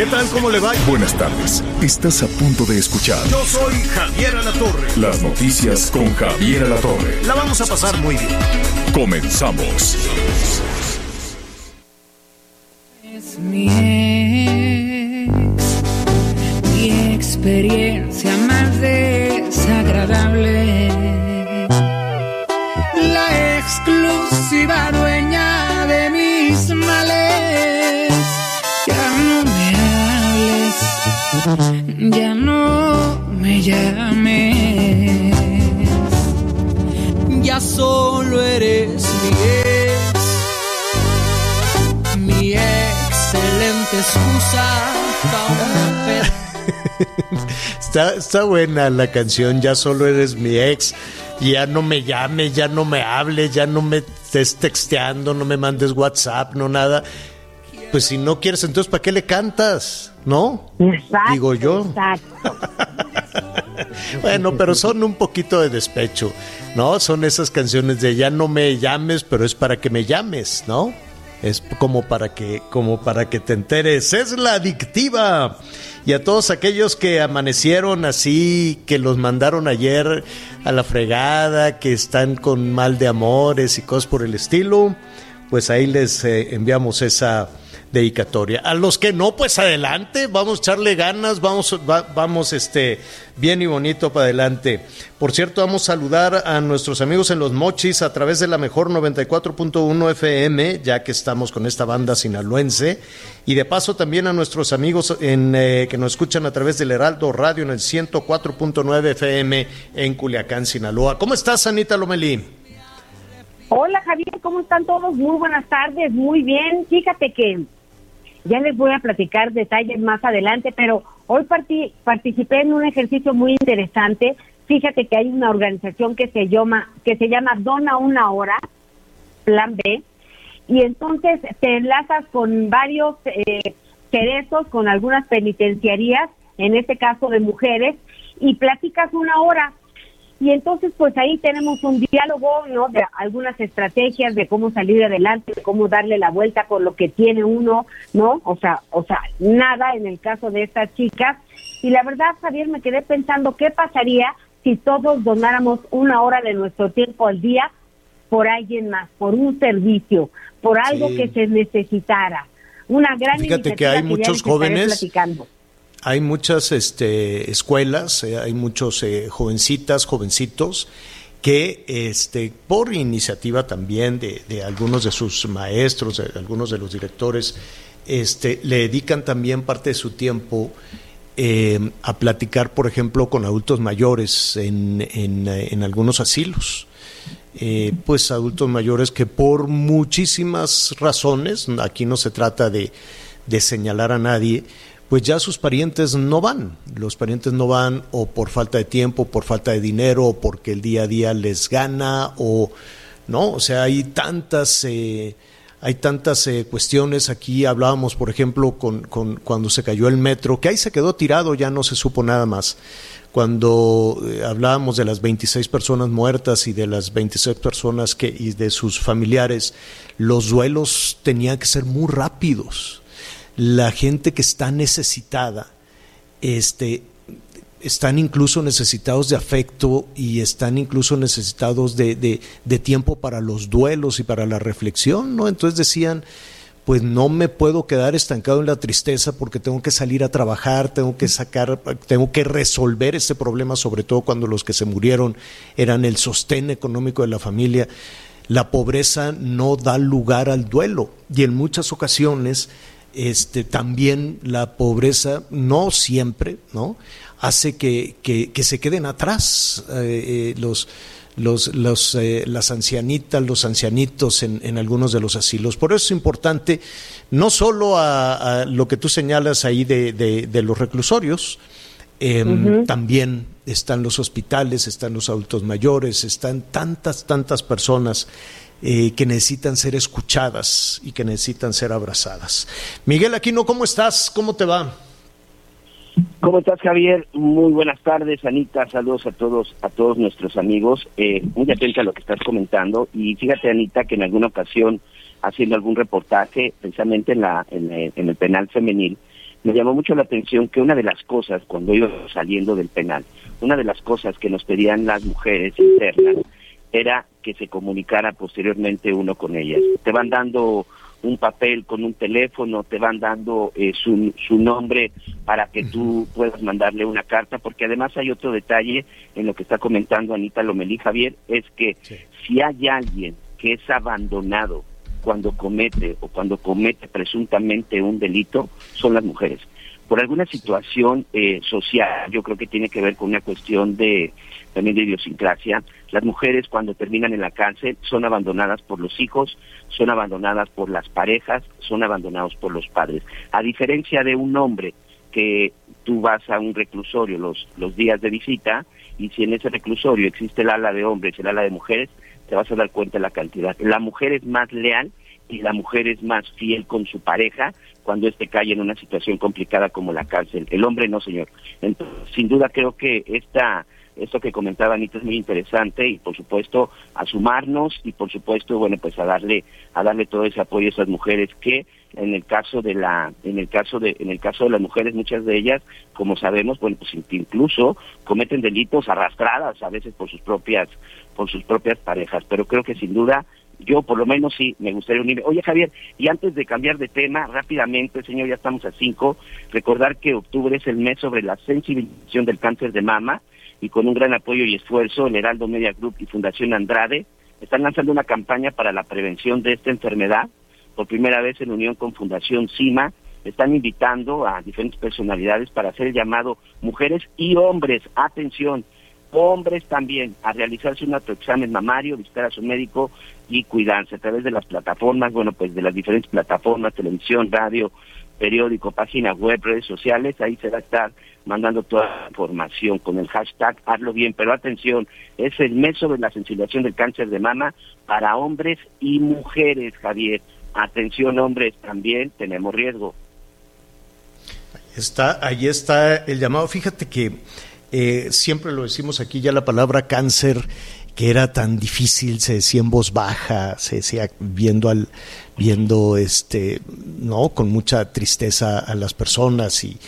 ¿Qué tal? ¿Cómo le va? Buenas tardes. Estás a punto de escuchar Yo soy Javier Alatorre. las noticias con Javier Alatorre. La vamos a pasar muy bien. Comenzamos. Es mi ex, mi experiencia más desagradable. Ya no me llames. Ya solo eres mi ex mi excelente excusa Está, está buena la canción, ya solo eres mi ex. Ya no me llames, ya no me hables, ya no me estés texteando, no me mandes WhatsApp, no nada. Pues si no quieres, entonces ¿para qué le cantas? ¿No? Exacto, Digo yo. Exacto. Bueno, pero son un poquito de despecho, ¿no? Son esas canciones de ya no me llames, pero es para que me llames, ¿no? Es como para que, como para que te enteres. Es la adictiva. Y a todos aquellos que amanecieron así, que los mandaron ayer a la fregada, que están con mal de amores y cosas por el estilo, pues ahí les eh, enviamos esa dedicatoria. A los que no, pues adelante, vamos a echarle ganas, vamos, va- vamos este, bien y bonito para adelante. Por cierto, vamos a saludar a nuestros amigos en Los Mochis a través de la mejor 94.1 FM, ya que estamos con esta banda sinaloense. Y de paso también a nuestros amigos en, eh, que nos escuchan a través del Heraldo Radio en el 104.9 FM en Culiacán, Sinaloa. ¿Cómo estás, Anita Lomelí? Hola Javier, ¿cómo están todos? Muy buenas tardes, muy bien. Fíjate que ya les voy a platicar detalles más adelante, pero hoy parti- participé en un ejercicio muy interesante. Fíjate que hay una organización que se llama que se llama Dona una hora, Plan B, y entonces te enlazas con varios eh, cerezos, con algunas penitenciarías, en este caso de mujeres, y platicas una hora. Y entonces, pues ahí tenemos un diálogo, ¿no? De algunas estrategias de cómo salir adelante, de cómo darle la vuelta con lo que tiene uno, ¿no? O sea, o sea, nada en el caso de estas chicas. Y la verdad, Javier, me quedé pensando qué pasaría si todos donáramos una hora de nuestro tiempo al día por alguien más, por un servicio, por algo Sí. que se necesitara. Una gran Fíjate que hay muchos jóvenes platicando. Hay muchas este, escuelas, eh, hay muchos eh, jovencitas, jovencitos que este, por iniciativa también de, algunos de sus maestros, algunos de los directores, este, le dedican también parte de su tiempo eh, a platicar, por ejemplo, con adultos mayores en, eh, algunos asilos. Pues adultos mayores que por muchísimas razones, aquí no se trata de señalar a nadie, pues ya sus parientes no van. Los parientes no van o por falta de tiempo, por falta de dinero, o porque el día a día les gana, o no, o sea, hay tantas, eh, hay tantas eh, cuestiones. Aquí hablábamos, por ejemplo, con, con cuando se cayó el metro, que ahí se quedó tirado, ya no se supo nada más. Cuando eh, hablábamos de las 26 personas muertas y de las 26 personas que y de sus familiares, los duelos tenían que ser muy rápidos la gente que está necesitada, este, están incluso necesitados de afecto y están incluso necesitados de, de, de, tiempo para los duelos y para la reflexión, ¿no? Entonces decían, pues no me puedo quedar estancado en la tristeza porque tengo que salir a trabajar, tengo que sacar, tengo que resolver ese problema, sobre todo cuando los que se murieron eran el sostén económico de la familia. La pobreza no da lugar al duelo y en muchas ocasiones este, también la pobreza, no siempre, ¿no? hace que, que, que se queden atrás eh, eh, los, los, los eh, las ancianitas, los ancianitos en, en, algunos de los asilos. Por eso es importante, no solo a, a lo que tú señalas ahí de, de, de los reclusorios, eh, uh -huh. también están los hospitales, están los adultos mayores, están tantas, tantas personas eh, que necesitan ser escuchadas y que necesitan ser abrazadas. Miguel Aquino, ¿cómo estás? ¿Cómo te va? ¿Cómo estás, Javier? Muy buenas tardes, Anita. Saludos a todos, a todos nuestros amigos. Eh, muy atenta a lo que estás comentando. Y fíjate, Anita, que en alguna ocasión, haciendo algún reportaje, precisamente en, la, en, el, en el penal femenil, me llamó mucho la atención que una de las cosas, cuando iba saliendo del penal, una de las cosas que nos pedían las mujeres internas era que se comunicara posteriormente uno con ellas. Te van dando un papel con un teléfono, te van dando eh, su, su nombre para que tú puedas mandarle una carta, porque además hay otro detalle en lo que está comentando Anita Lomelí Javier, es que sí. si hay alguien que es abandonado cuando comete o cuando comete presuntamente un delito, son las mujeres. Por alguna situación eh, social, yo creo que tiene que ver con una cuestión de también de idiosincrasia, las mujeres cuando terminan en la cárcel son abandonadas por los hijos, son abandonadas por las parejas, son abandonados por los padres. A diferencia de un hombre que tú vas a un reclusorio los, los días de visita y si en ese reclusorio existe el ala de hombres y el ala de mujeres, te vas a dar cuenta de la cantidad. La mujer es más leal y la mujer es más fiel con su pareja cuando éste cae en una situación complicada como la cárcel. El hombre no, señor. Entonces, sin duda creo que esta esto que comentaba Anita es muy interesante y por supuesto a sumarnos y por supuesto bueno pues a darle a darle todo ese apoyo a esas mujeres que en el caso de la en el caso de en el caso de las mujeres muchas de ellas como sabemos bueno pues incluso cometen delitos arrastradas a veces por sus propias por sus propias parejas pero creo que sin duda yo por lo menos sí me gustaría unirme. Oye Javier, y antes de cambiar de tema, rápidamente, señor, ya estamos a cinco, recordar que octubre es el mes sobre la sensibilización del cáncer de mama y con un gran apoyo y esfuerzo, el Heraldo Media Group y Fundación Andrade están lanzando una campaña para la prevención de esta enfermedad, por primera vez en unión con Fundación CIMA, están invitando a diferentes personalidades para hacer el llamado mujeres y hombres, atención, hombres también, a realizarse un autoexamen mamario, visitar a su médico y cuidarse a través de las plataformas, bueno, pues de las diferentes plataformas, televisión, radio, periódico, página web, redes sociales, ahí se va a estar mandando toda la información con el hashtag hazlo bien, pero atención, es el mes sobre la sensibilización del cáncer de mama para hombres y mujeres, Javier. Atención, hombres, también tenemos riesgo. Está, ahí está el llamado. Fíjate que eh, siempre lo decimos aquí ya la palabra cáncer era tan difícil, se decía en voz baja, se decía viendo al viendo este no con mucha tristeza a las personas y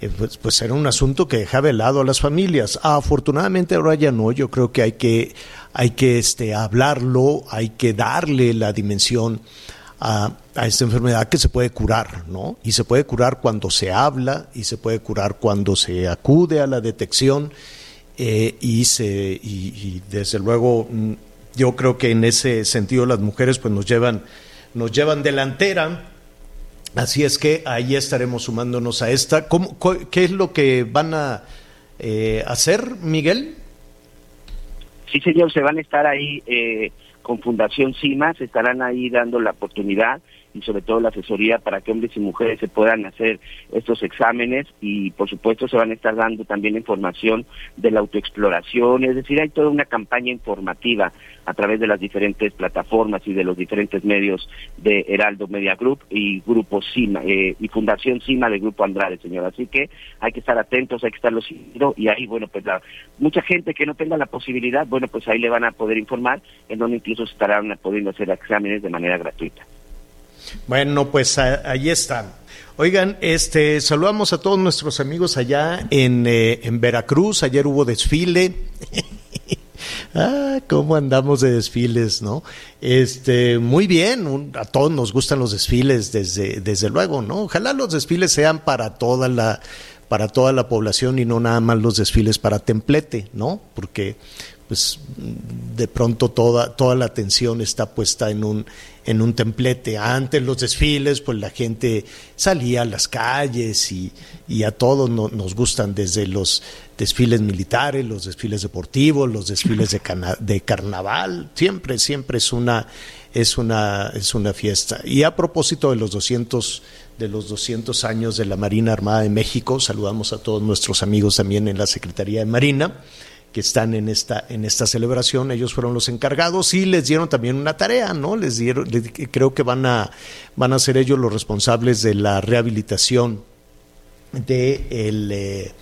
eh, pues, pues, era un asunto que dejaba de lado a las familias. afortunadamente ahora ya no, yo creo que hay que hay que este hablarlo, hay que darle la dimensión a, a, esta enfermedad que se puede curar, ¿no? Y se puede curar cuando se habla y se puede curar cuando se acude a la detección eh, y, se, y, desde luego yo creo que en ese sentido las mujeres pues nos llevan, nos llevan delantera. Así es que ahí estaremos sumándonos a esta. ¿Cómo, ¿Qué es lo que van a eh, hacer, Miguel? Sí, señor, se van a estar ahí eh, con Fundación CIMA, se estarán ahí dando la oportunidad y sobre todo la asesoría para que hombres y mujeres se puedan hacer estos exámenes y por supuesto se van a estar dando también información de la autoexploración, es decir, hay toda una campaña informativa a través de las diferentes plataformas y de los diferentes medios de Heraldo Media Group y Grupo CIMA eh, y Fundación CIMA de Grupo Andrade, señor. Así que hay que estar atentos, hay que estarlo siguiendo y ahí, bueno, pues la, mucha gente que no tenga la posibilidad, bueno, pues ahí le van a poder informar en donde incluso se estarán pudiendo hacer exámenes de manera gratuita. Bueno, pues ahí está. Oigan, este, saludamos a todos nuestros amigos allá en, eh, en Veracruz. Ayer hubo desfile. ah, cómo andamos de desfiles, ¿no? Este, muy bien, a todos nos gustan los desfiles, desde, desde luego, ¿no? Ojalá los desfiles sean para toda la, para toda la población y no nada más los desfiles para templete, ¿no? Porque pues de pronto toda, toda la atención está puesta en un, en un templete. Antes los desfiles, pues la gente salía a las calles y, y a todos no- nos gustan desde los desfiles militares, los desfiles deportivos, los desfiles de, de carnaval. Siempre, siempre es una, es una, es una fiesta. Y a propósito de los 200 de los 200 años de la Marina Armada de México, saludamos a todos nuestros amigos también en la Secretaría de Marina que están en esta en esta celebración, ellos fueron los encargados y les dieron también una tarea, ¿no? Les dieron creo que van a van a ser ellos los responsables de la rehabilitación de el eh,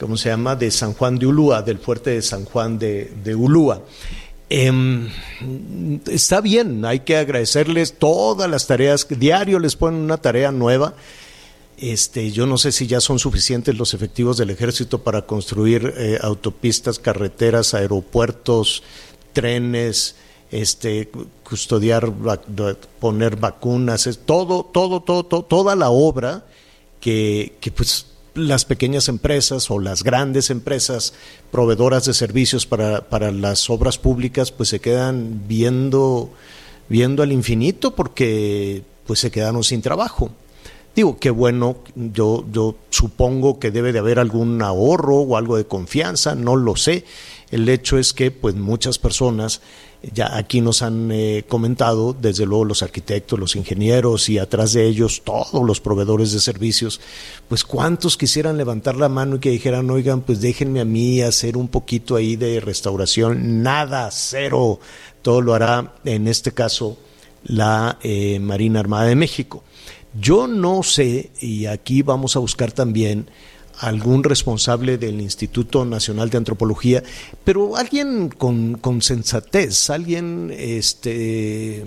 ¿cómo se llama? de San Juan de Ulúa, del fuerte de San Juan de, de Ulúa. Em, está bien, hay que agradecerles todas las tareas, diario les ponen una tarea nueva. Este, yo no sé si ya son suficientes los efectivos del ejército para construir eh, autopistas, carreteras, aeropuertos, trenes, este, custodiar, poner vacunas, todo, todo, todo, todo, toda la obra que, que pues las pequeñas empresas o las grandes empresas proveedoras de servicios para, para las obras públicas pues se quedan viendo viendo al infinito porque pues se quedaron sin trabajo. Digo, qué bueno, yo, yo supongo que debe de haber algún ahorro o algo de confianza, no lo sé. El hecho es que pues muchas personas ya aquí nos han eh, comentado, desde luego los arquitectos, los ingenieros y atrás de ellos todos los proveedores de servicios, pues cuántos quisieran levantar la mano y que dijeran, oigan, pues déjenme a mí hacer un poquito ahí de restauración, nada, cero, todo lo hará en este caso la eh, Marina Armada de México. Yo no sé, y aquí vamos a buscar también algún responsable del Instituto Nacional de Antropología, pero alguien con, con sensatez, alguien este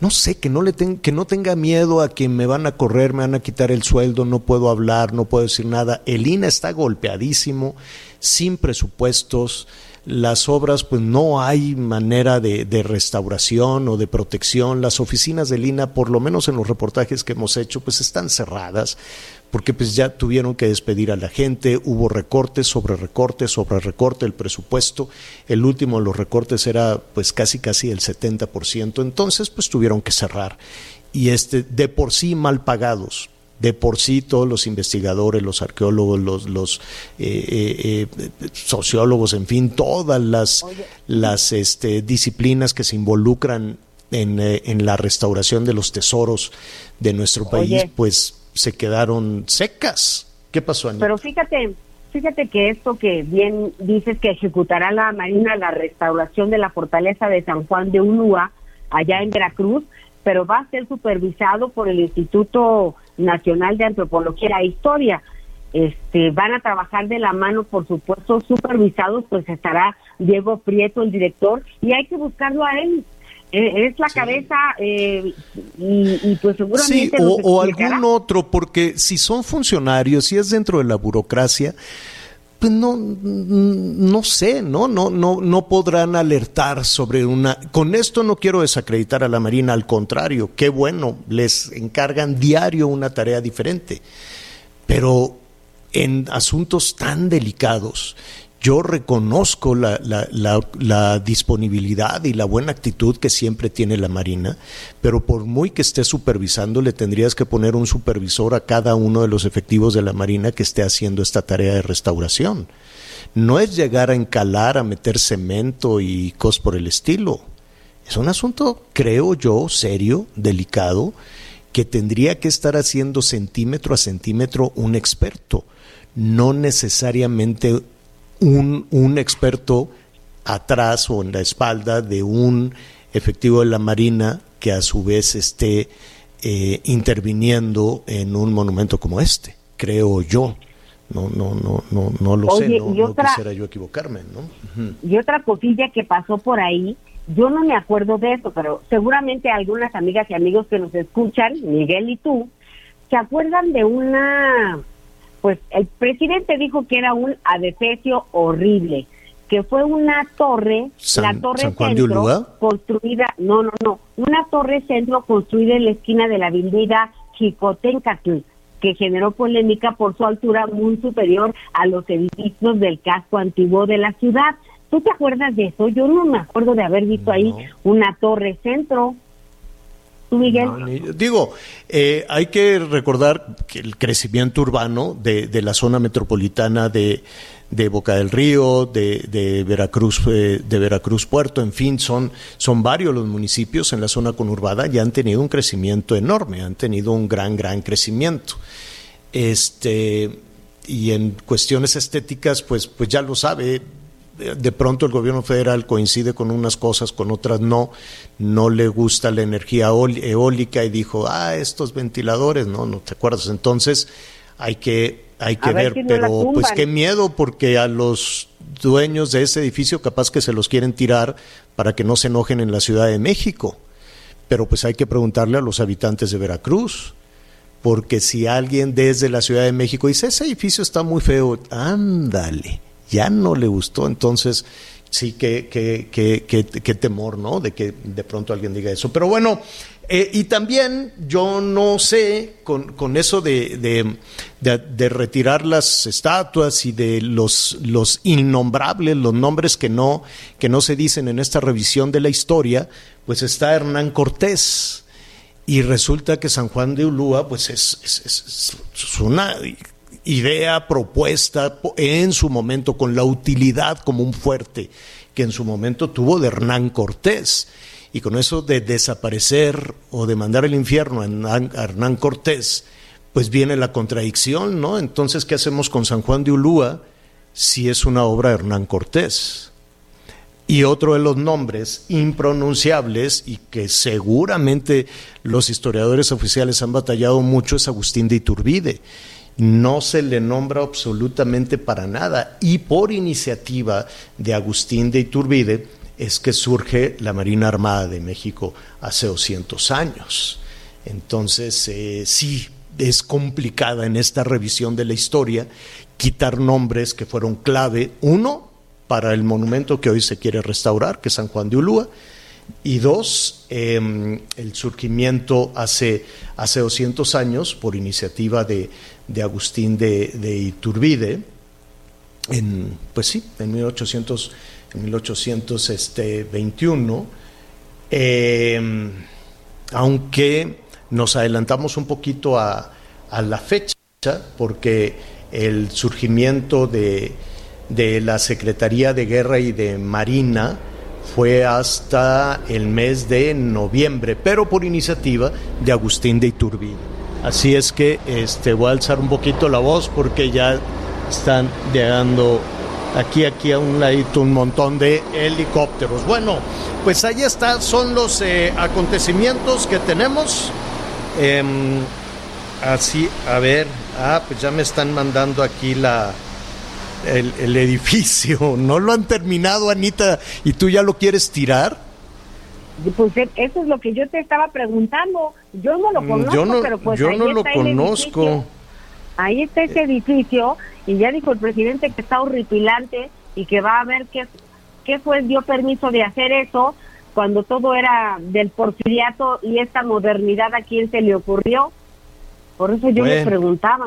no sé, que no le que no tenga miedo a que me van a correr, me van a quitar el sueldo, no puedo hablar, no puedo decir nada. El INA está golpeadísimo, sin presupuestos, las obras, pues no hay manera de, de restauración o de protección. Las oficinas del INA, por lo menos en los reportajes que hemos hecho, pues están cerradas, porque pues ya tuvieron que despedir a la gente, hubo recortes sobre recortes sobre recorte el presupuesto. El último de los recortes era pues casi casi el 70%, entonces pues tuvieron que cerrar. Y este de por sí mal pagados, de por sí todos los investigadores, los arqueólogos, los, los eh, eh, eh, sociólogos, en fin, todas las, las este, disciplinas que se involucran en, eh, en la restauración de los tesoros de nuestro país, Oye. pues se quedaron secas. ¿Qué pasó, Anita? Pero fíjate, fíjate que esto que bien dices que ejecutará la Marina la restauración de la fortaleza de San Juan de Ulúa, allá en Veracruz, pero va a ser supervisado por el Instituto Nacional de Antropología e Historia. Este, van a trabajar de la mano, por supuesto, supervisados, pues estará Diego Prieto, el director, y hay que buscarlo a él. Eh, Es la cabeza eh, y, y pues Sí, seguramente o, nos o explicará. algún otro, porque si son funcionarios, si es dentro de la burocracia, pues no, no sé, ¿no? No, no, no podrán alertar sobre una. Con esto no quiero desacreditar a la Marina, al contrario, qué bueno, les encargan diario una tarea diferente. Pero en asuntos tan delicados, yo reconozco la, disponibilidad y la buena actitud que siempre tiene la Marina, pero por muy que esté supervisando, le tendrías que poner un supervisor a cada uno de los efectivos de la Marina que esté haciendo esta tarea de restauración. No es llegar a encalar, a meter cemento y cosas por el estilo. Es un asunto, creo yo, serio, delicado, que tendría que estar haciendo centímetro a centímetro un experto, no necesariamente un, un, experto atrás o en la espalda de un efectivo de la Marina que a su vez esté eh, interviniendo en un monumento como este, creo yo. No, no, no, no, no lo Oye, sé, no, otra, quisiera yo equivocarme, ¿no? Uh -huh. Y otra cosilla que pasó por ahí, yo no me acuerdo de eso, pero seguramente algunas amigas y amigos que nos escuchan, Miguel y tú, se acuerdan de una pues el presidente dijo que era un adefesio horrible, que fue una torre, San, la torre San Juan centro, de Ulúa? construida, no, no, no, una torre centro construida en la esquina de la avenida Chicotencatl, que generó polémica por su altura muy superior a los edificios del casco antiguo de la ciudad. ¿Tú te acuerdas de eso? Yo no me acuerdo de haber visto No. ahí una torre centro. ¿Tú, Miguel? digo, eh, hay que recordar que el crecimiento urbano de, de la zona metropolitana de, de Boca del Río, de, de Veracruz, eh, de Veracruz Puerto, en fin, son, son varios los municipios en la zona conurbada y han tenido un crecimiento enorme, han tenido un gran, gran crecimiento. Este, y en cuestiones estéticas, pues, pues ya lo sabe, de pronto el gobierno federal coincide con unas cosas, con otras no, no le gusta la energía eólica y dijo, ah, estos ventiladores, no, no te acuerdas. Entonces hay que, hay que ver, pero pues qué miedo, porque a los dueños de ese edificio capaz que se los quieren tirar para que no se enojen en la Ciudad de México. Pero pues hay que preguntarle a los habitantes de Veracruz porque si alguien desde la Ciudad de México dice, ese edificio está muy feo, ándale, ya no le gustó, entonces sí que, que, temor, ¿no? De que de pronto alguien diga eso. Pero bueno, eh, y también yo no sé, con, con eso de, de, retirar las estatuas y de los, los innombrables, los nombres que no, que no se dicen en esta revisión de la historia, pues está Hernán Cortés y resulta que San Juan de Ulúa, pues es, es, una idea propuesta en su momento con la utilidad como un fuerte que en su momento tuvo de Hernán Cortés. Y con eso de desaparecer o de mandar el infierno a Hernán Cortés, pues viene la contradicción, ¿no? Entonces, ¿qué hacemos con San Juan de Ulúa si es una obra de Hernán Cortés? Y otro de los nombres impronunciables y que seguramente los historiadores oficiales han batallado mucho es Agustín de Iturbide. No se le nombra absolutamente para nada y por iniciativa de Agustín de Iturbide es que surge la Marina Armada de México hace 200 años. Entonces, eh, sí, es complicada en esta revisión de la historia quitar nombres que fueron clave. Uno, para el monumento que hoy se quiere restaurar, que es San Juan de Ulúa, y dos, em, el surgimiento hace, hace 200 años, por iniciativa de, Agustín de, Iturbide, en, pues sí, en 1800, en 1821, em, aunque nos adelantamos un poquito a, a la fecha, porque el surgimiento de de la Secretaría de Guerra y de Marina fue hasta el mes de noviembre, pero por iniciativa de Agustín de Iturbide. Así es que este, voy a alzar un poquito la voz porque ya están llegando aquí, aquí a un ladito un montón de helicópteros. Bueno, pues ahí está, son los eh, acontecimientos que tenemos. Em, así, a ver, ah, pues ya me están mandando aquí la, el, edificio. ¿No lo han terminado, Anita, y tú ya lo quieres tirar? Pues eh, eso es lo que yo te estaba preguntando. Yo no lo mm, conozco, yo no, pero pues yo no lo conozco. Ahí está ese edificio y ya dijo el presidente que está horripilante y que va a ver qué, qué fue, dio permiso de hacer eso cuando todo era del porfiriato y esta modernidad a quién se le ocurrió. Por eso yo me preguntaba.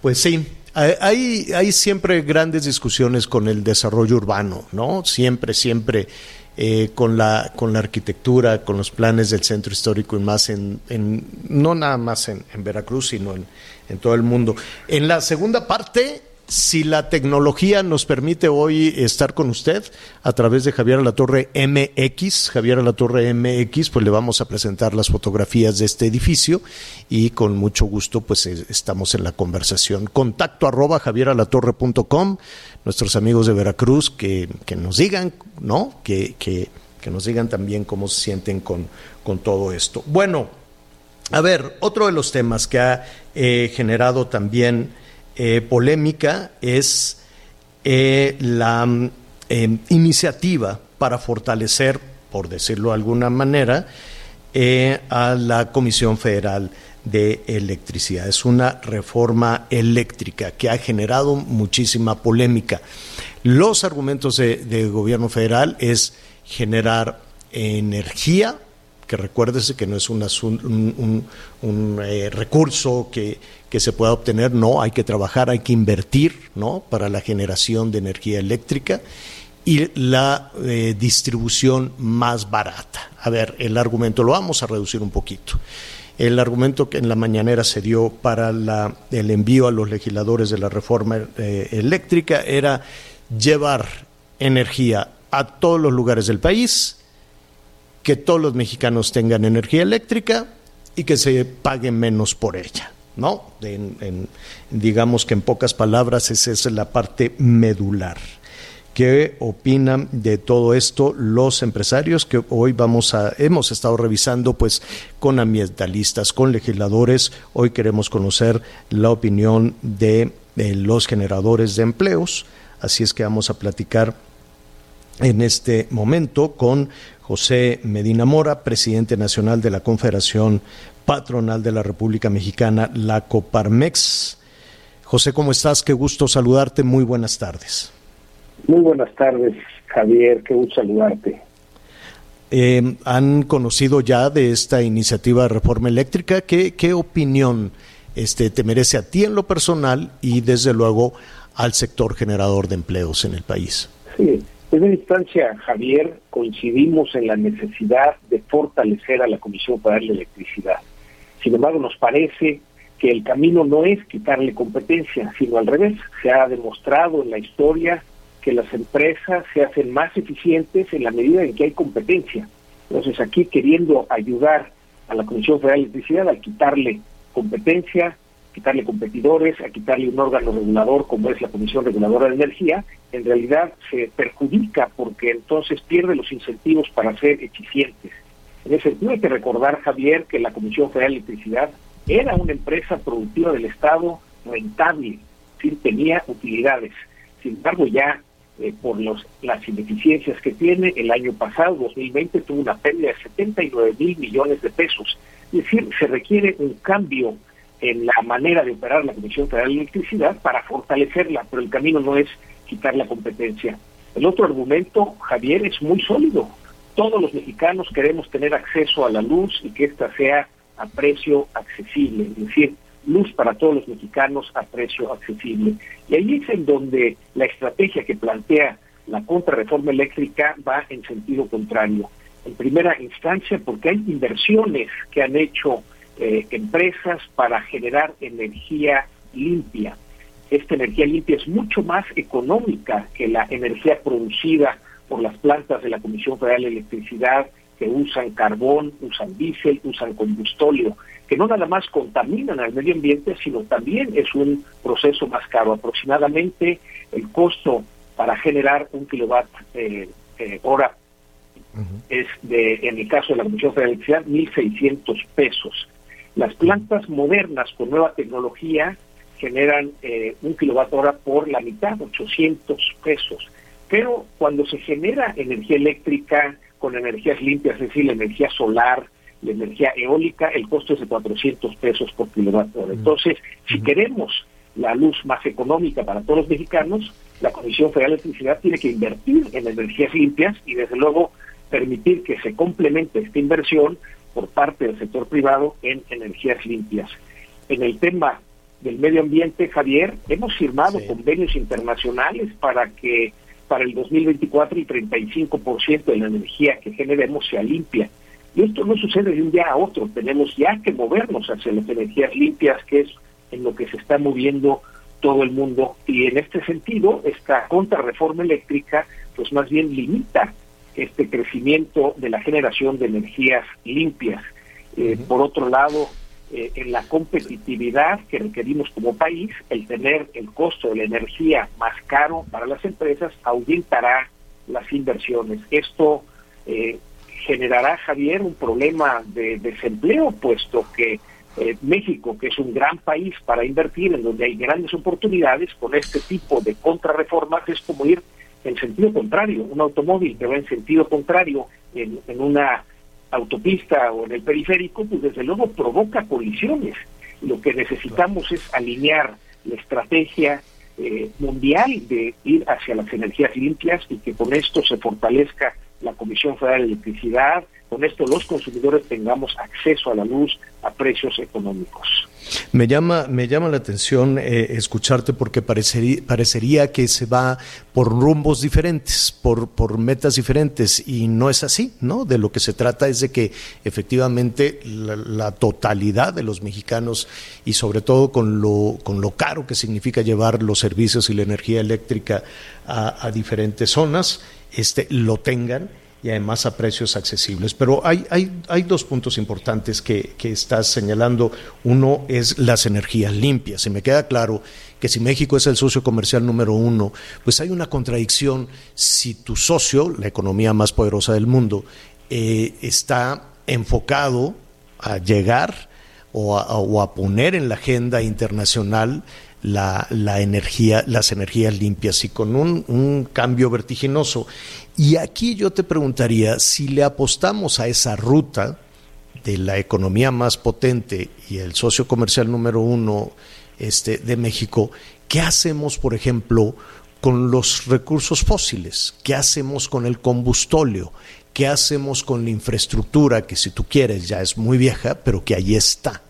Pues sí, hay, hay siempre grandes discusiones con el desarrollo urbano, ¿no? Siempre, siempre eh, con, la, con la arquitectura, con los planes del centro histórico y más en, en no nada más en, en Veracruz, sino en, en todo el mundo. En la segunda parte si la tecnología nos permite hoy estar con usted a través de Javier Torre MX, Javier Torre MX, pues le vamos a presentar las fotografías de este edificio y con mucho gusto pues estamos en la conversación. Contacto arroba javieralatorre.com, nuestros amigos de Veracruz que, nos digan, ¿no? Que, que, que, nos digan también cómo se sienten con, con todo esto. Bueno, a ver, otro de los temas que ha eh, generado también eh, polémica es eh, la em, iniciativa para fortalecer, por decirlo de alguna manera, eh, a la Comisión Federal de Electricidad. Es una reforma eléctrica que ha generado muchísima polémica. Los argumentos de, gobierno federal es generar energía recuérdese que no es un, un, recurso que, que se pueda obtener, no, hay que trabajar, hay que invertir, ¿no? Para la generación de energía eléctrica y la eh, distribución más barata. A ver, el argumento lo vamos a reducir un poquito. El argumento que en la mañanera se dio para la, el envío a los legisladores de la reforma eh, eléctrica era llevar energía a todos los lugares del país, que todos los mexicanos tengan energía eléctrica y que se paguen menos por ella. ¿no? digamos que en pocas palabras esa es la parte medular. ¿Qué opinan de todo esto los empresarios que hoy vamos a hemos estado revisando pues con ambientalistas, con legisladores? Hoy queremos conocer la opinión de, los generadores de empleos, así es que vamos a platicar en este momento con José Medina Mora, presidente nacional de la Confederación Patronal de la República Mexicana, la Coparmex. José, ¿cómo estás? Qué gusto saludarte. Muy buenas tardes. Muy buenas tardes, Javier, qué gusto saludarte. Eh, ¿Han conocido ya de esta iniciativa de reforma eléctrica? ¿Qué, qué opinión este, te merece a ti en lo personal y desde luego al sector generador de empleos en el país? Sí, primera instancia, Javier, coincidimos en la necesidad de fortalecer a la Comisión Federal de Electricidad. Sin embargo, nos parece que el camino no es quitarle competencia, sino al revés. Se ha demostrado en la historia que las empresas se hacen más eficientes en la medida en que hay competencia. Entonces aquí queriendo ayudar a la Comisión Federal de Electricidad a quitarle competencia, quitarle competidores, a quitarle un órgano regulador como es la Comisión Reguladora de Energía, en realidad se perjudica porque entonces pierde los incentivos para ser eficientes. En ese sentido hay que recordar, Javier, que la Comisión Federal de Electricidad era una empresa productiva del Estado rentable, sí, tenía utilidades. Sin embargo, ya eh, por los, las ineficiencias que tiene. El año pasado, 2020, tuvo una pérdida de 79 mil millones de pesos. Es decir, se requiere un cambio en la manera de operar la Comisión Federal de Electricidad para fortalecerla, pero el camino no es quitar la competencia. El otro argumento, Javier, es muy sólido. Todos los mexicanos queremos tener acceso a la luz y que ésta sea a precio accesible. Es decir, luz para todos los mexicanos a precio accesible. Y ahí es en donde la estrategia que plantea la contrarreforma eléctrica va en sentido contrario. En primera instancia, porque hay inversiones que han hecho eh, empresas para generar energía limpia. Esta energía limpia es mucho más económica que la energía producida por las plantas de la Comisión Federal de Electricidad que usan carbón, usan diésel, usan combustóleo que no nada más contaminan al medio ambiente, sino también es un proceso más caro. Aproximadamente el costo para generar un kilowatt eh, eh, hora es de, en el caso de la Comisión Federal de Electricidad, 1.600 pesos. Las plantas modernas con nueva tecnología generan eh, un kilowatt hora por la mitad, 800 pesos. Pero cuando se genera energía eléctrica con energías limpias, es decir, la energía solar, la energía eólica, el costo es de 400 pesos por kilovatio hora. Entonces, si queremos la luz más económica para todos los mexicanos, la Comisión Federal de Electricidad tiene que invertir en energías limpias y desde luego permitir que se complemente esta inversión por parte del sector privado en energías limpias. En el tema del medio ambiente, Javier, hemos firmado convenios internacionales para que para el 2024 el 35% de la energía que generemos sea limpia. Y esto no sucede de un día a otro, tenemos ya que movernos hacia las energías limpias, que es en lo que se está moviendo todo el mundo. Y en este sentido, esta contrarreforma eléctrica, pues más bien limita este crecimiento de la generación de energías limpias. Eh, por otro lado, eh, en la competitividad que requerimos como país, el tener el costo de la energía más caro para las empresas ahuyentará las inversiones. Esto eh, generará, Javier, un problema de desempleo, puesto que eh, México, que es un gran país para invertir, en donde hay grandes oportunidades, con este tipo de contrarreformas es como ir en sentido contrario. Un automóvil que va en sentido contrario en, una autopista o en el periférico, pues desde luego provoca colisiones. Lo que necesitamos es alinear la estrategia eh, mundial de ir hacia las energías limpias y que con esto se fortalezca la Comisión Federal de Electricidad, con esto los consumidores tengamos acceso a la luz a precios económicos. Me llama, me llama la atención eh, escucharte porque parecería, parecería que se va por rumbos diferentes, por, por metas diferentes, y no es así, ¿no? De lo que se trata es de que efectivamente la, totalidad de los mexicanos, y sobre todo con lo, con lo caro que significa llevar los servicios y la energía eléctrica a, a diferentes zonas, este, lo tengan y además a precios accesibles. Pero hay, hay, hay dos puntos importantes que, que, estás señalando. Uno es las energías limpias. Y me queda claro que si México es el socio comercial número uno, pues hay una contradicción si tu socio, la economía más poderosa del mundo, eh, está enfocado a llegar o a, o a poner en la agenda internacional la, la, energía, las energías limpias y con un, un, cambio vertiginoso. Y aquí yo te preguntaría, si le apostamos a esa ruta de la economía más potente y el socio comercial número uno este, de México, ¿qué hacemos, por ejemplo, con los recursos fósiles? ¿Qué hacemos con el combustóleo? ¿Qué hacemos con la infraestructura que si tú quieres ya es muy vieja, pero que ahí está?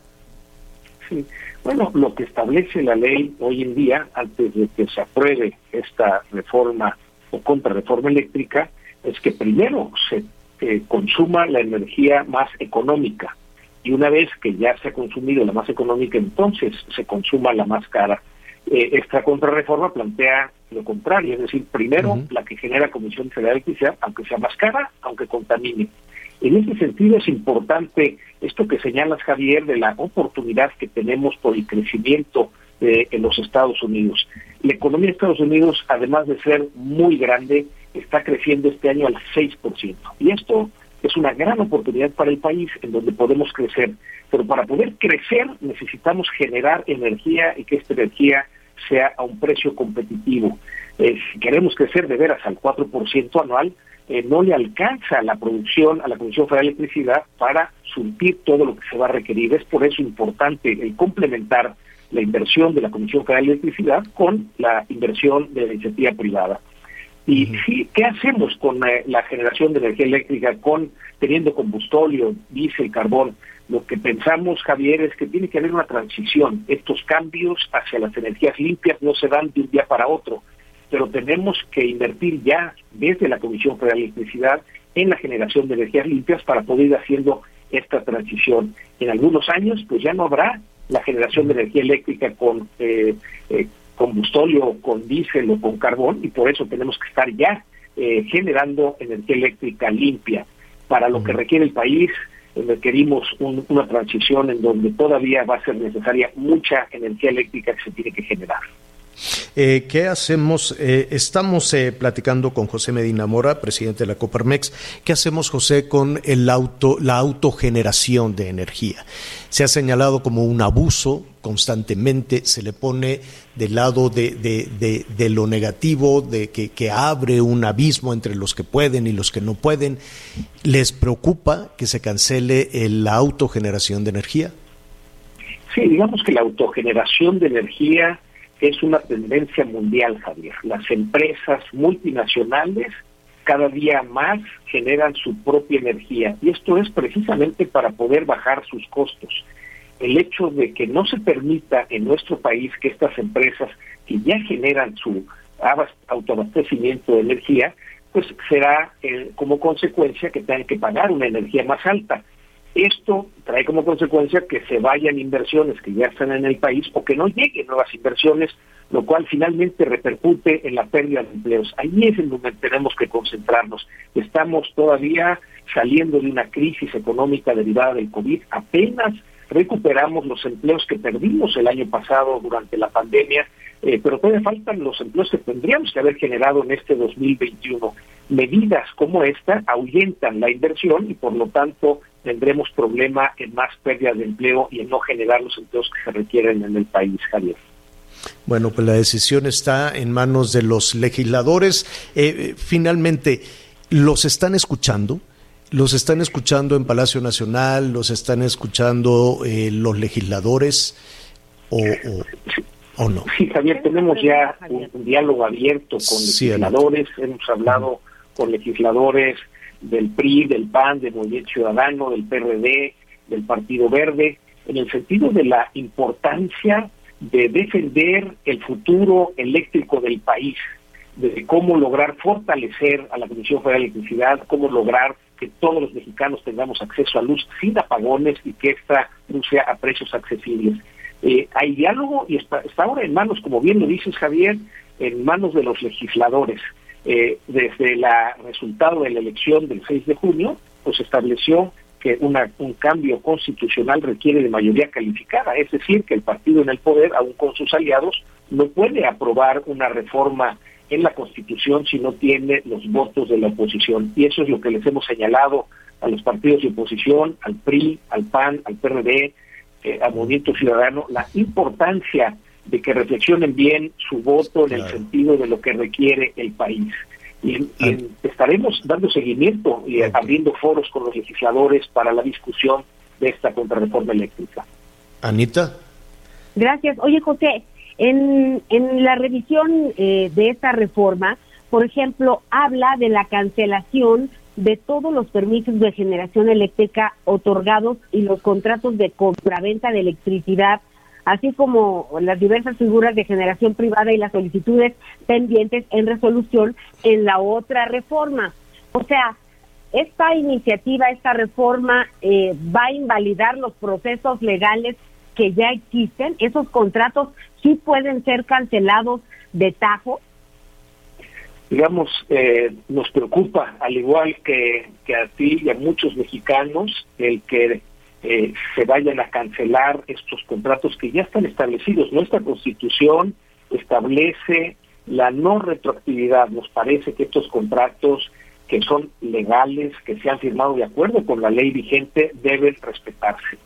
Sí. Bueno, lo que establece la ley hoy en día, antes de que se apruebe esta reforma o contrarreforma eléctrica, es que primero se eh, consuma la energía más económica y una vez que ya se ha consumido la más económica, entonces se consuma la más cara. Eh, esta contrarreforma plantea lo contrario, es decir, primero uh -huh. la que genera Comisión Federal de Electricidad, aunque sea más cara, aunque contamine. En ese sentido es importante esto que señalas, Javier, de la oportunidad que tenemos por el crecimiento eh, en los Estados Unidos. La economía de Estados Unidos, además de ser muy grande, está creciendo este año al 6%. Y esto es una gran oportunidad para el país en donde podemos crecer. Pero para poder crecer necesitamos generar energía y que esta energía sea a un precio competitivo. Eh, si queremos crecer de veras al 4% anual, eh, no le alcanza la producción a la Comisión Federal de Electricidad para surtir todo lo que se va a requerir. Es por eso importante el complementar la inversión de la Comisión Federal de Electricidad con la inversión de la iniciativa privada. Y sí, ¿qué hacemos con eh, la generación de energía eléctrica con teniendo combustóleo, diésel, carbón? Lo que pensamos, Javier, es que tiene que haber una transición. Estos cambios hacia las energías limpias no se dan de un día para otro pero tenemos que invertir ya desde la Comisión Federal de Electricidad en la generación de energías limpias para poder ir haciendo esta transición. En algunos años, pues ya no habrá la generación de energía eléctrica con eh, eh, combustóleo, con diésel o con carbón, y por eso tenemos que estar ya eh, generando energía eléctrica limpia. Para lo que requiere el país, requerimos un, una transición en donde todavía va a ser necesaria mucha energía eléctrica que se tiene que generar. Eh, ¿Qué hacemos? Eh, estamos eh, platicando con José Medina Mora, presidente de la Coparmex. ¿Qué hacemos, José, con el auto, la autogeneración de energía? Se ha señalado como un abuso constantemente, se le pone del lado de, lo negativo, de que, que, abre un abismo entre los que pueden y los que no pueden. ¿Les preocupa que se cancele la autogeneración de energía? Sí, digamos que la autogeneración de energía es una tendencia mundial, Javier. Las empresas multinacionales cada día más generan su propia energía y esto es precisamente para poder bajar sus costos. El hecho de que no se permita en nuestro país que estas empresas que ya generan su autoabastecimiento de energía, pues será como consecuencia que tengan que pagar una energía más alta. Esto trae como consecuencia que se vayan inversiones que ya están en el país o que no lleguen nuevas inversiones, lo cual finalmente repercute en la pérdida de empleos. Ahí es en donde tenemos que concentrarnos. Estamos todavía saliendo de una crisis económica derivada del COVID, apenas recuperamos los empleos que perdimos el año pasado durante la pandemia, eh, pero todavía faltan los empleos que tendríamos que haber generado en este 2021. Medidas como esta ahuyentan la inversión y por lo tanto tendremos problema en más pérdidas de empleo y en no generar los empleos que se requieren en el país, Javier. Bueno, pues la decisión está en manos de los legisladores. Eh, finalmente, ¿los están escuchando? ¿Los están escuchando en Palacio Nacional? ¿Los están escuchando eh, los legisladores? ¿O, o, o, no? Sí, Javier, tenemos ya un, un diálogo abierto con sí, legisladores. Hemos hablado con legisladores del PRI, del PAN, del Movimiento Ciudadano, del PRD, del Partido Verde, en el sentido de la importancia de defender el futuro eléctrico del país, de cómo lograr fortalecer a la Comisión Federal de Electricidad, cómo lograr que todos los mexicanos tengamos acceso a luz sin apagones y que esta luz sea a precios accesibles. Eh, hay diálogo y está, ahora en manos, como bien lo dices Javier, en manos de los legisladores. Eh, desde el resultado de la elección del 6 de junio, pues estableció que una, un cambio constitucional requiere de mayoría calificada, es decir, que el partido en el poder, aún con sus aliados, no puede aprobar una reforma en la Constitución si no tiene los votos de la oposición. Y eso es lo que les hemos señalado a los partidos de oposición, al PRI, al PAN, al PRD, eh, al Movimiento Ciudadano, la importancia de que reflexionen bien su voto en el sentido de lo que requiere el país y, ah. estaremos dando seguimiento y abriendo foros con los legisladores para la discusión de esta contrarreforma eléctrica. Anita. Gracias. Oye, José, en, en la revisión eh, de esta reforma, por ejemplo, habla de la cancelación de todos los permisos de generación eléctrica otorgados y los contratos de compraventa de electricidad así como las diversas figuras de generación privada y las solicitudes pendientes en resolución en la otra reforma. O sea, esta iniciativa, esta reforma eh, va a invalidar los procesos legales que ya existen. Esos contratos sí pueden ser cancelados de tajo. Digamos, eh, nos preocupa, al igual que, que a ti y a muchos mexicanos, el que eh, se vayan a cancelar estos contratos que ya están establecidos. Nuestra constitución establece la no retroactividad. Nos parece que estos contratos que son legales, que se han firmado de acuerdo con la ley vigente, deben respetarse.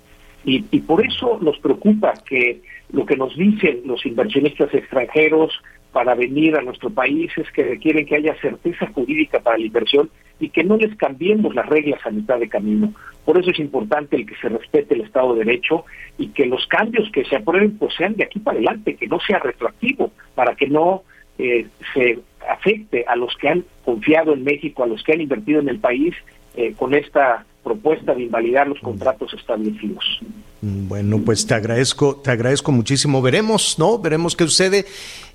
Y, y por eso nos preocupa que lo que nos dicen los inversionistas extranjeros para venir a nuestro país es que requieren que haya certeza jurídica para la inversión y que no les cambiemos las reglas a mitad de camino. Por eso es importante el que se respete el Estado de Derecho y que los cambios que se aprueben pues sean de aquí para adelante, que no sea retroactivo, para que no eh, se afecte a los que han confiado en México, a los que han invertido en el país eh, con esta propuesta de invalidar los contratos establecidos. Bueno, pues te agradezco, te agradezco muchísimo. Veremos, ¿no? Veremos qué sucede.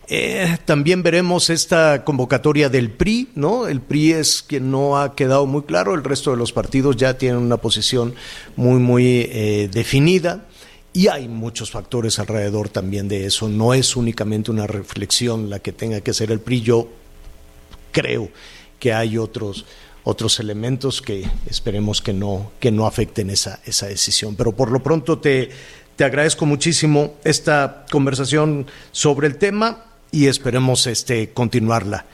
Eh, también veremos esta convocatoria del PRI, ¿no? El PRI es quien no ha quedado muy claro, el resto de los partidos ya tienen una posición muy, muy eh, definida y hay muchos factores alrededor también de eso. No es únicamente una reflexión la que tenga que hacer el PRI. Yo creo que hay otros otros elementos que esperemos que no que no afecten esa esa decisión. Pero por lo pronto te te agradezco muchísimo esta conversación sobre el tema y esperemos este, continuarla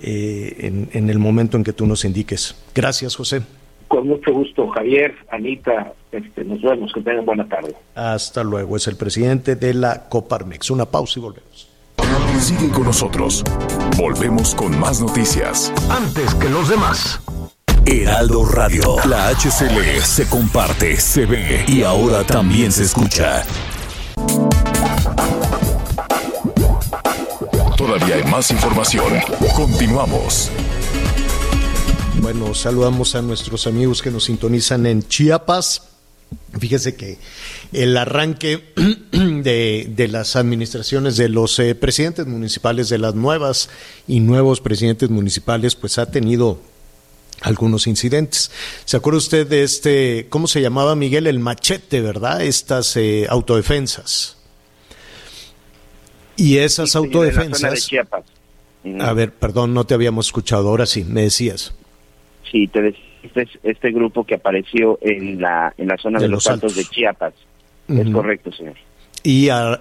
eh, en, el momento en que tú nos indiques. Gracias, José. Con mucho gusto, Javier, Anita, este, nos vemos, que tengan buena tarde. Hasta luego, es el presidente de la Coparmex. Una pausa y volvemos. Sigue con nosotros. Volvemos con más noticias. Antes que los demás. Heraldo Radio, la HCL se comparte, se ve y ahora también se escucha. Todavía hay más información. Continuamos. Bueno, saludamos a nuestros amigos que nos sintonizan en Chiapas. Fíjese que el arranque de, las administraciones de los eh, presidentes municipales, de las nuevas y nuevos presidentes municipales, pues ha tenido algunos incidentes. ¿Se acuerda usted de este, cómo se llamaba Miguel? El machete, ¿verdad? Estas eh, autodefensas. Y esas autodefensas. A ver, perdón, no te habíamos escuchado. Ahora sí, me decías. Sí, te decía este, este grupo que apareció en la, en la zona de, los, Altos de Chiapas. Es correcto, señor. Y a,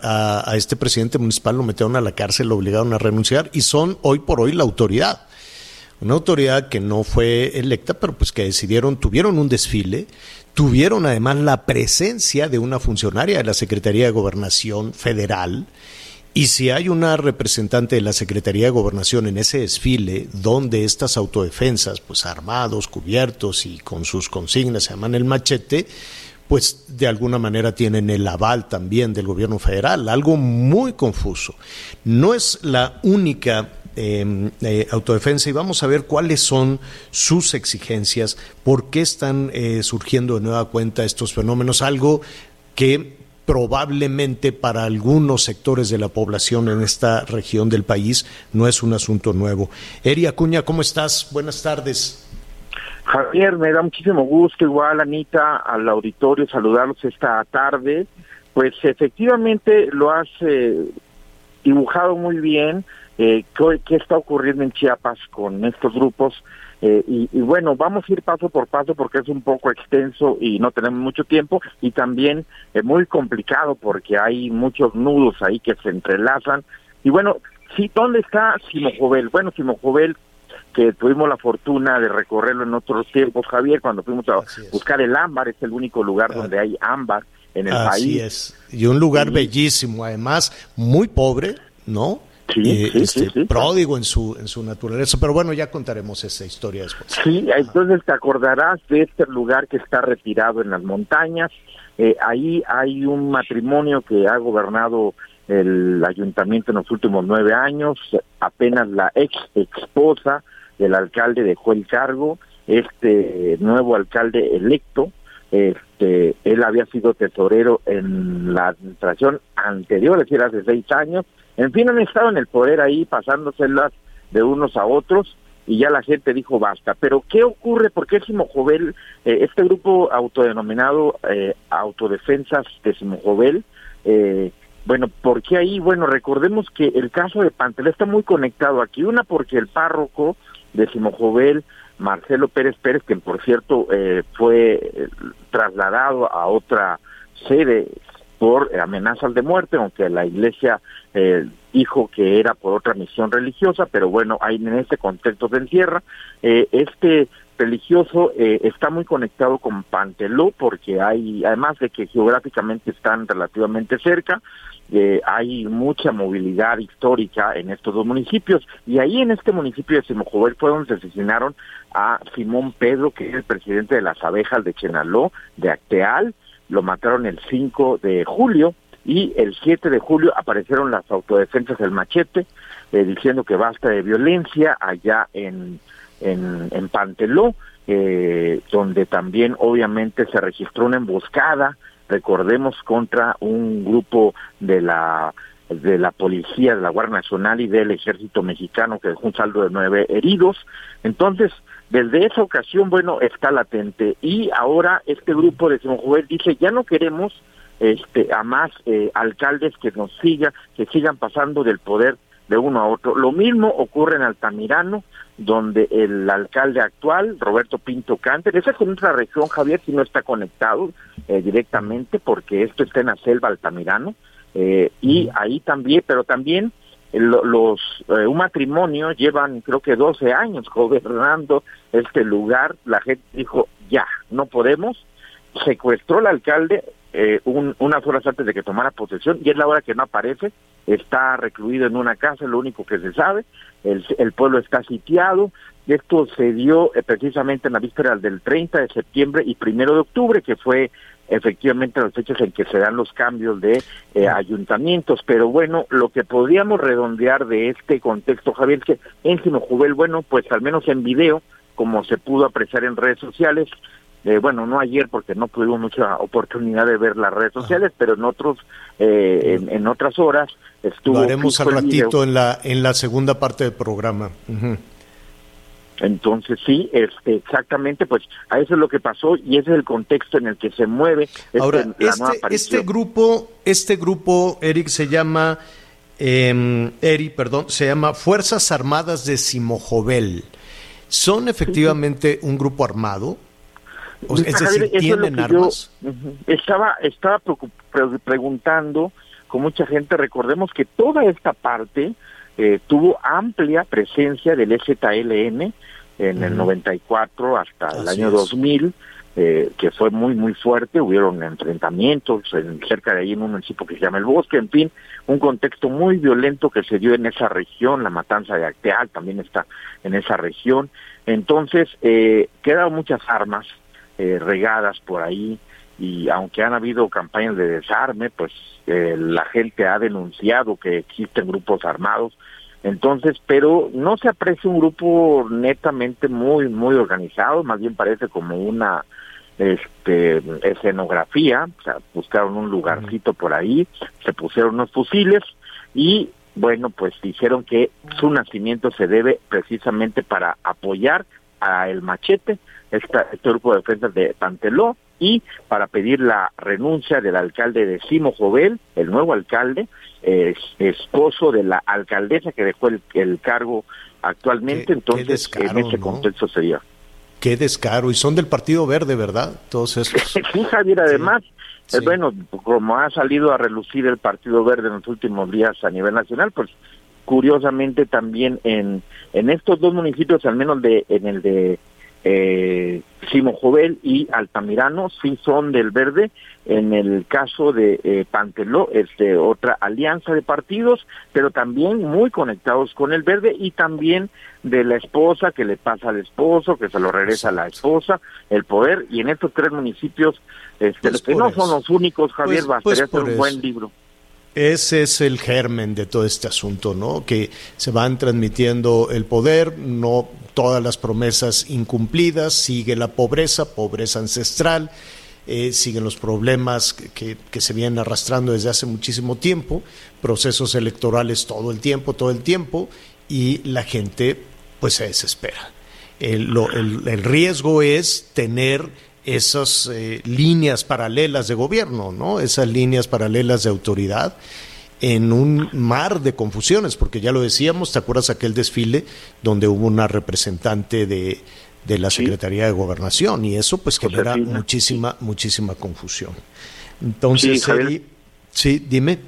a, este presidente municipal lo metieron a la cárcel, lo obligaron a renunciar y son hoy por hoy la autoridad. Una autoridad que no fue electa, pero pues que decidieron, tuvieron un desfile, tuvieron además la presencia de una funcionaria de la Secretaría de Gobernación Federal y si hay una representante de la Secretaría de Gobernación en ese desfile donde estas autodefensas, pues armados, cubiertos y con sus consignas se llaman el machete, pues de alguna manera tienen el aval también del gobierno federal, algo muy confuso. No es la única em, eh, autodefensa y vamos a ver cuáles son sus exigencias, por qué están eh, surgiendo de nueva cuenta estos fenómenos, algo que probablemente para algunos sectores de la población en esta región del país no es un asunto nuevo. Eri Acuña, ¿cómo estás? Buenas tardes. Javier, me da muchísimo gusto, igual Anita, al auditorio, saludarlos esta tarde. Pues efectivamente lo has eh, dibujado muy bien, eh, qué está ocurriendo en Chiapas con estos grupos eh, y, bueno, vamos a ir paso por paso porque es un poco extenso y no tenemos mucho tiempo y también es muy complicado porque hay muchos nudos ahí que se entrelazan. Y bueno, sí, ¿dónde está Simojovel? Bueno, Simojovel que tuvimos la fortuna de recorrerlo en otros tiempos, Javier, cuando fuimos a buscar el ámbar, es el único lugar donde hay ámbar en el Así país. es, y un lugar bellísimo, además, muy pobre, ¿no? Sí, este, pródigo en su en su naturaleza, pero bueno, ya contaremos esa historia después. Sí, entonces te acordarás de este lugar que está retirado en las montañas. Eh, ahí hay un matrimonio que ha gobernado el ayuntamiento en los últimos nueve años. Apenas la ex esposa del alcalde dejó el cargo. Este nuevo alcalde electo, este, él había sido tesorero en la administración anterior, es decir, hace seis años en fin, han estado en el poder ahí pasándoselas de unos a otros y ya la gente dijo basta. Pero ¿qué ocurre? ¿Por qué Simojovel, eh, este grupo autodenominado eh, Autodefensas de Simojovel, eh, bueno, ¿por qué ahí? Bueno, recordemos que el caso de Pantelé está muy conectado aquí. Una porque el párroco de Simojovel, Marcelo Pérez Pérez, que por cierto eh, fue trasladado a otra sede por amenazas de muerte, aunque la iglesia eh, dijo que era por otra misión religiosa, pero bueno, ahí en este contexto se encierra. Eh, este religioso eh, está muy conectado con Panteló porque hay, además de que geográficamente están relativamente cerca, eh, hay mucha movilidad histórica en estos dos municipios. Y ahí en este municipio de Simojovel fue donde se asesinaron a Simón Pedro, que es el presidente de las abejas de Chenaló, de Acteal, lo mataron el 5 de julio y el 7 de julio aparecieron las autodefensas del machete eh, diciendo que basta de violencia allá en, en, en Panteló, eh, donde también obviamente se registró una emboscada, recordemos, contra un grupo de la de la policía, de la Guardia Nacional y del Ejército Mexicano, que dejó un saldo de nueve heridos. Entonces, desde esa ocasión, bueno, está latente. Y ahora este grupo de Simón dice, ya no queremos este, a más eh, alcaldes que nos sigan, que sigan pasando del poder de uno a otro. Lo mismo ocurre en Altamirano, donde el alcalde actual, Roberto Pinto Canter, esa es otra región, Javier, si no está conectado eh, directamente, porque esto está en la selva Altamirano, eh, y ahí también, pero también los eh, un matrimonio llevan creo que 12 años gobernando este lugar, la gente dijo, ya, no podemos, secuestró al alcalde eh, un, unas horas antes de que tomara posesión y es la hora que no aparece, está recluido en una casa, lo único que se sabe, el, el pueblo está sitiado, esto se dio eh, precisamente en la víspera del 30 de septiembre y primero de octubre, que fue efectivamente las fechas en que se dan los cambios de eh, ayuntamientos. Pero bueno, lo que podríamos redondear de este contexto, Javier, es que en Simojuvel, bueno, pues al menos en video, como se pudo apreciar en redes sociales, eh, bueno, no ayer porque no tuvimos mucha oportunidad de ver las redes sociales, pero en otros, eh, en, otras horas estuvo. Lo haremos al ratito en la en la segunda parte del programa. Entonces sí, este, exactamente, pues a eso es lo que pasó y ese es el contexto en el que se mueve. Este, Ahora, este, este, grupo, este grupo, Eric, se llama, eh, Eric, perdón, se llama Fuerzas Armadas de Simojovel. ¿Son efectivamente un grupo armado? O, es decir, ¿tienen armas? estaba, estaba preguntando con mucha gente, recordemos que toda esta parte eh, tuvo amplia presencia del STLN en el 94 hasta el año 2000, eh, que fue muy, muy fuerte, hubieron enfrentamientos en, cerca de ahí en un municipio que se llama El Bosque, en fin, un contexto muy violento que se dio en esa región, la matanza de Acteal también está en esa región, entonces eh, quedan muchas armas eh, regadas por ahí, y aunque han habido campañas de desarme, pues eh, la gente ha denunciado que existen grupos armados. Entonces, pero no se aprecia un grupo netamente muy, muy organizado, más bien parece como una este escenografía, o sea, buscaron un lugarcito por ahí, se pusieron unos fusiles y bueno, pues dijeron que su nacimiento se debe precisamente para apoyar a el machete, esta, este grupo de defensa de Panteló, y para pedir la renuncia del alcalde de Simo Jovel, el nuevo alcalde, es esposo de la alcaldesa que dejó el, cargo actualmente, entonces en ese contexto sería. Qué descaro, y son del Partido Verde, ¿verdad? Todos esos. sí, Javier, además, eh, bueno, como ha salido a relucir el Partido Verde en los últimos días a nivel nacional, pues curiosamente también en, en estos dos municipios, al menos de en el de eh, Simo Jovel y Altamirano sí son del verde. En el caso de eh, Panteló es de otra alianza de partidos, pero también muy conectados con el verde y también de la esposa que le pasa al esposo, que se lo regresa a la esposa, el poder. Y en estos tres municipios, este, pues que no son los únicos, Javier, va a ser un buen libro. Ese es el germen de todo este asunto, ¿no? Que se van transmitiendo el poder, no todas las promesas incumplidas, sigue la pobreza, pobreza ancestral, eh, siguen los problemas que, se vienen arrastrando desde hace muchísimo tiempo, procesos electorales todo el tiempo, todo el tiempo, y la gente pues se desespera. El, el, riesgo es tener esas eh, líneas paralelas de gobierno, ¿no? Esas líneas paralelas de autoridad en un mar de confusiones, porque ya lo decíamos, ¿te acuerdas aquel desfile donde hubo una representante de, de la Secretaría de Gobernación? Y eso pues genera muchísima, muchísima confusión. Entonces, sí, sí, dime.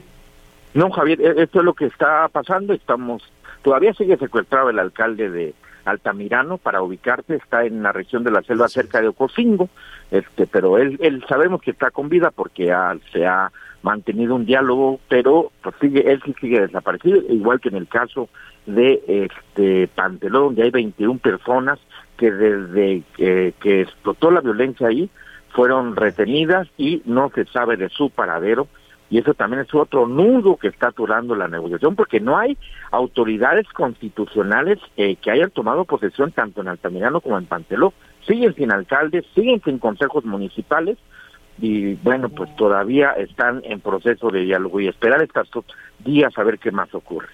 No, Javier, e-, esto es lo que está pasando, estamos, todavía sigue secuestrado el alcalde de Altamirano, para ubicarte, está en la región de la selva cerca de Ocosingo, este, pero él, él sabemos que está con vida porque se ha mantenido un diálogo, pero pues, sigue, él sí sigue desaparecido, igual que en el caso de este Panteló, donde hay 21 personas que desde que explotó la violencia ahí fueron retenidas y no se sabe de su paradero. Y eso también es otro nudo que está aturando la negociación, porque no hay autoridades constitucionales eh, que hayan tomado posesión tanto en Altamirano como en Panteló. Siguen sin alcaldes, siguen sin consejos municipales, y bueno, pues todavía están en proceso de diálogo y esperar estos días a ver qué más ocurre.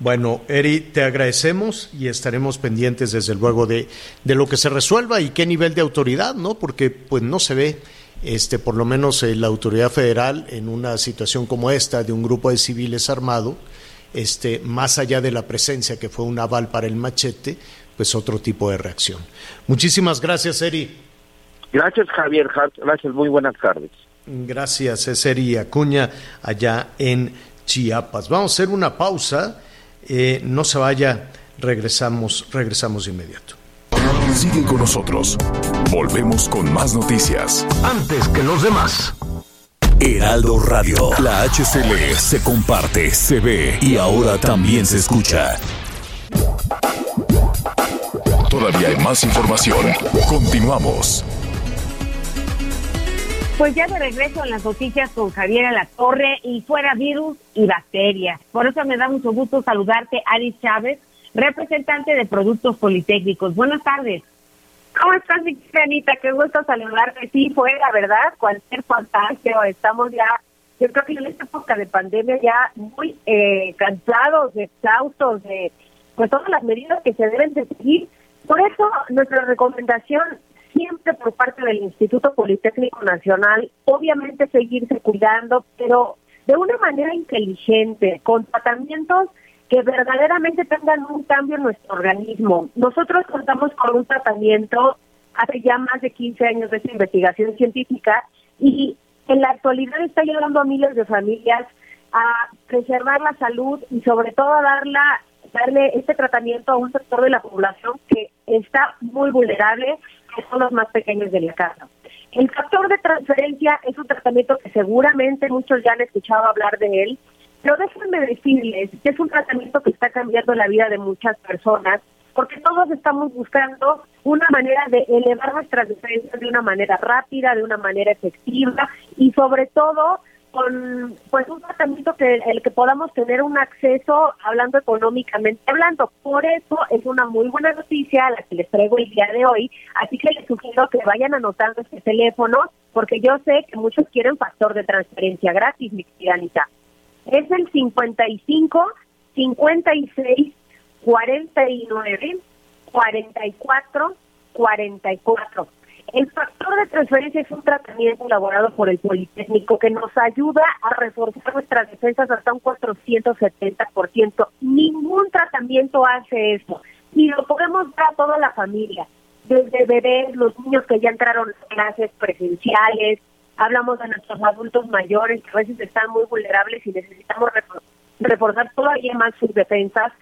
Bueno, Eri, te agradecemos y estaremos pendientes desde luego de, de lo que se resuelva y qué nivel de autoridad, ¿no? Porque pues no se ve este por lo menos eh, la autoridad federal en una situación como esta de un grupo de civiles armado, este más allá de la presencia que fue un aval para el machete, pues otro tipo de reacción. Muchísimas gracias, Eri. Gracias, Javier. Gracias, muy buenas tardes. Gracias, Eseri Acuña, allá en Chiapas. Vamos a hacer una pausa. Eh, no se vaya, regresamos, regresamos de inmediato. Sigue con nosotros. Volvemos con más noticias. Antes que los demás. Heraldo Radio. La HCL se comparte, se ve y ahora también se escucha. Todavía hay más información. Continuamos. Pues ya de regreso en las noticias con Javier La Torre y fuera virus y bacterias. Por eso me da mucho gusto saludarte, Ari Chávez, representante de Productos Politécnicos. Buenas tardes. ¿Cómo estás, Anita? Qué gusto saludarte. Sí, fue la verdad, cualquier contagio. Estamos ya, yo creo que en esta época de pandemia ya muy eh, cansados, exhaustos de pues todas las medidas que se deben de seguir. Por eso nuestra recomendación siempre por parte del Instituto Politécnico Nacional, obviamente seguirse cuidando, pero de una manera inteligente, con tratamientos que verdaderamente tengan un cambio en nuestro organismo. Nosotros contamos con un tratamiento hace ya más de 15 años de esta investigación científica y en la actualidad está ayudando a miles de familias a preservar la salud y sobre todo a darla darle este tratamiento a un sector de la población que está muy vulnerable que son los más pequeños de la casa. El factor de transferencia es un tratamiento que seguramente muchos ya han escuchado hablar de él, pero déjenme decirles que es un tratamiento que está cambiando la vida de muchas personas, porque todos estamos buscando una manera de elevar nuestras defensas de una manera rápida, de una manera efectiva y sobre todo con pues un tratamiento que el que podamos tener un acceso hablando económicamente hablando. Por eso es una muy buena noticia la que les traigo el día de hoy. Así que les sugiero que vayan anotando este teléfono porque yo sé que muchos quieren factor de transferencia gratis, mi querida Anita. Es el 55 56 49 44 44. El factor de transferencia es un tratamiento elaborado por el Politécnico que nos ayuda a reforzar nuestras defensas hasta un 470%. Ningún tratamiento hace eso. Y lo podemos dar a toda la familia, desde bebés, los niños que ya entraron a clases presenciales, hablamos de nuestros adultos mayores que a veces están muy vulnerables y necesitamos reforzar todavía más sus defensas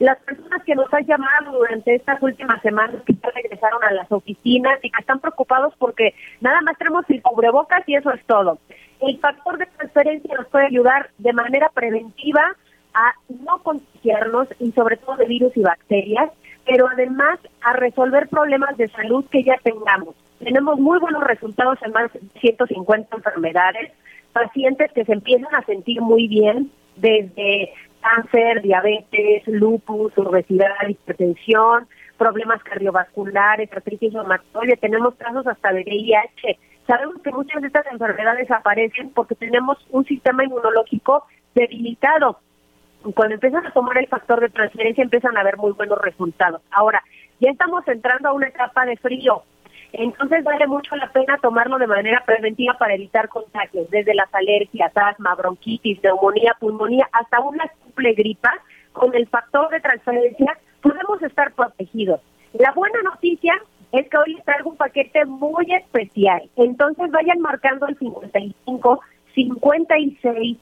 las personas que nos han llamado durante estas últimas semanas que ya regresaron a las oficinas y que están preocupados porque nada más tenemos el cubrebocas y eso es todo. El factor de transferencia nos puede ayudar de manera preventiva a no contagiarnos y sobre todo de virus y bacterias, pero además a resolver problemas de salud que ya tengamos. Tenemos muy buenos resultados en más de 150 enfermedades, pacientes que se empiezan a sentir muy bien desde cáncer, diabetes, lupus, obesidad, hipertensión, problemas cardiovasculares, artritis reumatoide, tenemos casos hasta de VIH. Sabemos que muchas de estas enfermedades aparecen porque tenemos un sistema inmunológico debilitado. Cuando empiezan a tomar el factor de transferencia empiezan a haber muy buenos resultados. Ahora, ya estamos entrando a una etapa de frío. Entonces vale mucho la pena tomarlo de manera preventiva para evitar contagios, desde las alergias, asma, bronquitis, neumonía, pulmonía, hasta una simple gripa, con el factor de transferencia podemos estar protegidos. La buena noticia es que hoy les traigo un paquete muy especial. Entonces vayan marcando el 55, 56,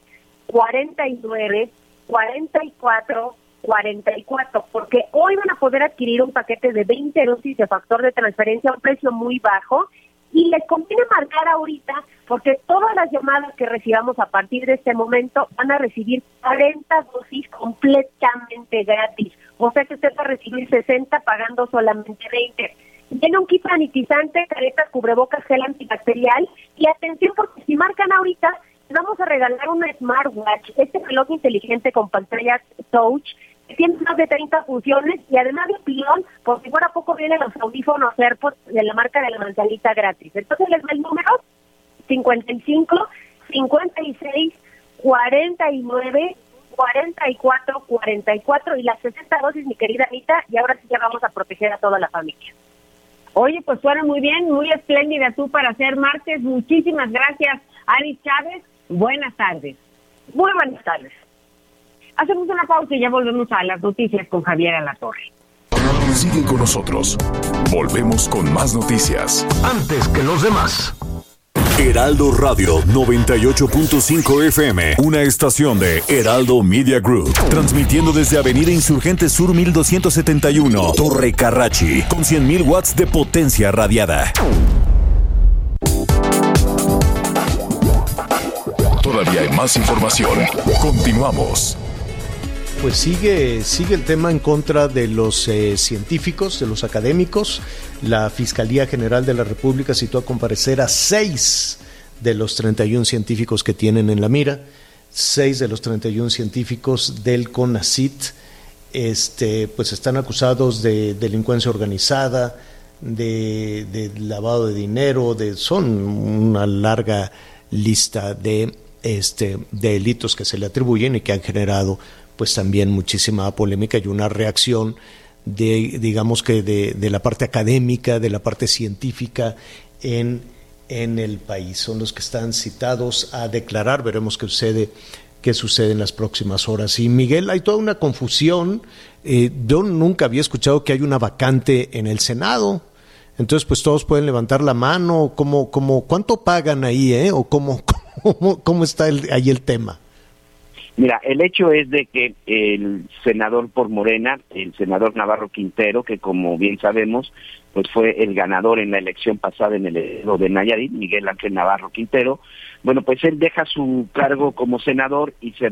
49, 44, 44, porque hoy van a poder adquirir un paquete de 20 dosis de factor de transferencia a un precio muy bajo y les conviene marcar ahorita porque todas las llamadas que recibamos a partir de este momento van a recibir 40 dosis completamente gratis. O sea que usted va a recibir 60 pagando solamente 20. Tiene un kit sanitizante, caretas, cubrebocas, gel antibacterial y atención porque si marcan ahorita vamos a regalar un smartwatch, este reloj inteligente con pantalla touch tiene más de 30 funciones y además de pilón, por si fuera poco vienen los audífonos AirPods de la marca de la manzanita gratis. Entonces les va el número 55 56 49 44 44 y las 60 dosis, mi querida Anita, y ahora sí ya vamos a proteger a toda la familia. Oye, pues suena muy bien, muy espléndida tú para hacer martes. Muchísimas gracias, Ari Chávez. Buenas tardes. Muy buenas tardes. Hacemos una pausa y ya volvemos a las noticias con Javier Alatorre. Sigue con nosotros. Volvemos con más noticias. Antes que los demás. Heraldo Radio 98.5 FM, una estación de Heraldo Media Group, transmitiendo desde Avenida Insurgente Sur 1271, Torre Carrachi, con 100.000 watts de potencia radiada. Todavía hay más información. Continuamos. Pues sigue, sigue el tema en contra de los eh, científicos, de los académicos. La Fiscalía General de la República citó a comparecer a seis de los 31 científicos que tienen en la mira, seis de los 31 científicos del CONACIT, este, pues están acusados de delincuencia organizada, de, de lavado de dinero, de, son una larga lista de, este, de delitos que se le atribuyen y que han generado pues también muchísima polémica y una reacción de, digamos que de, la parte académica, de la parte científica en, en el país. Son los que están citados a declarar, veremos qué sucede qué sucede en las próximas horas. Y Miguel, hay toda una confusión. Eh, yo nunca había escuchado que hay una vacante en el Senado. Entonces, pues todos pueden levantar la mano. ¿Cómo, cómo, ¿Cuánto pagan ahí? Eh? ¿O cómo, cómo, cómo está ahí el tema? Mira, el hecho es de que el senador por Morena, el senador Navarro Quintero, que como bien sabemos, pues fue el ganador en la elección pasada en el estado de Nayarit, Miguel Ángel Navarro Quintero, bueno, pues él deja su cargo como senador y se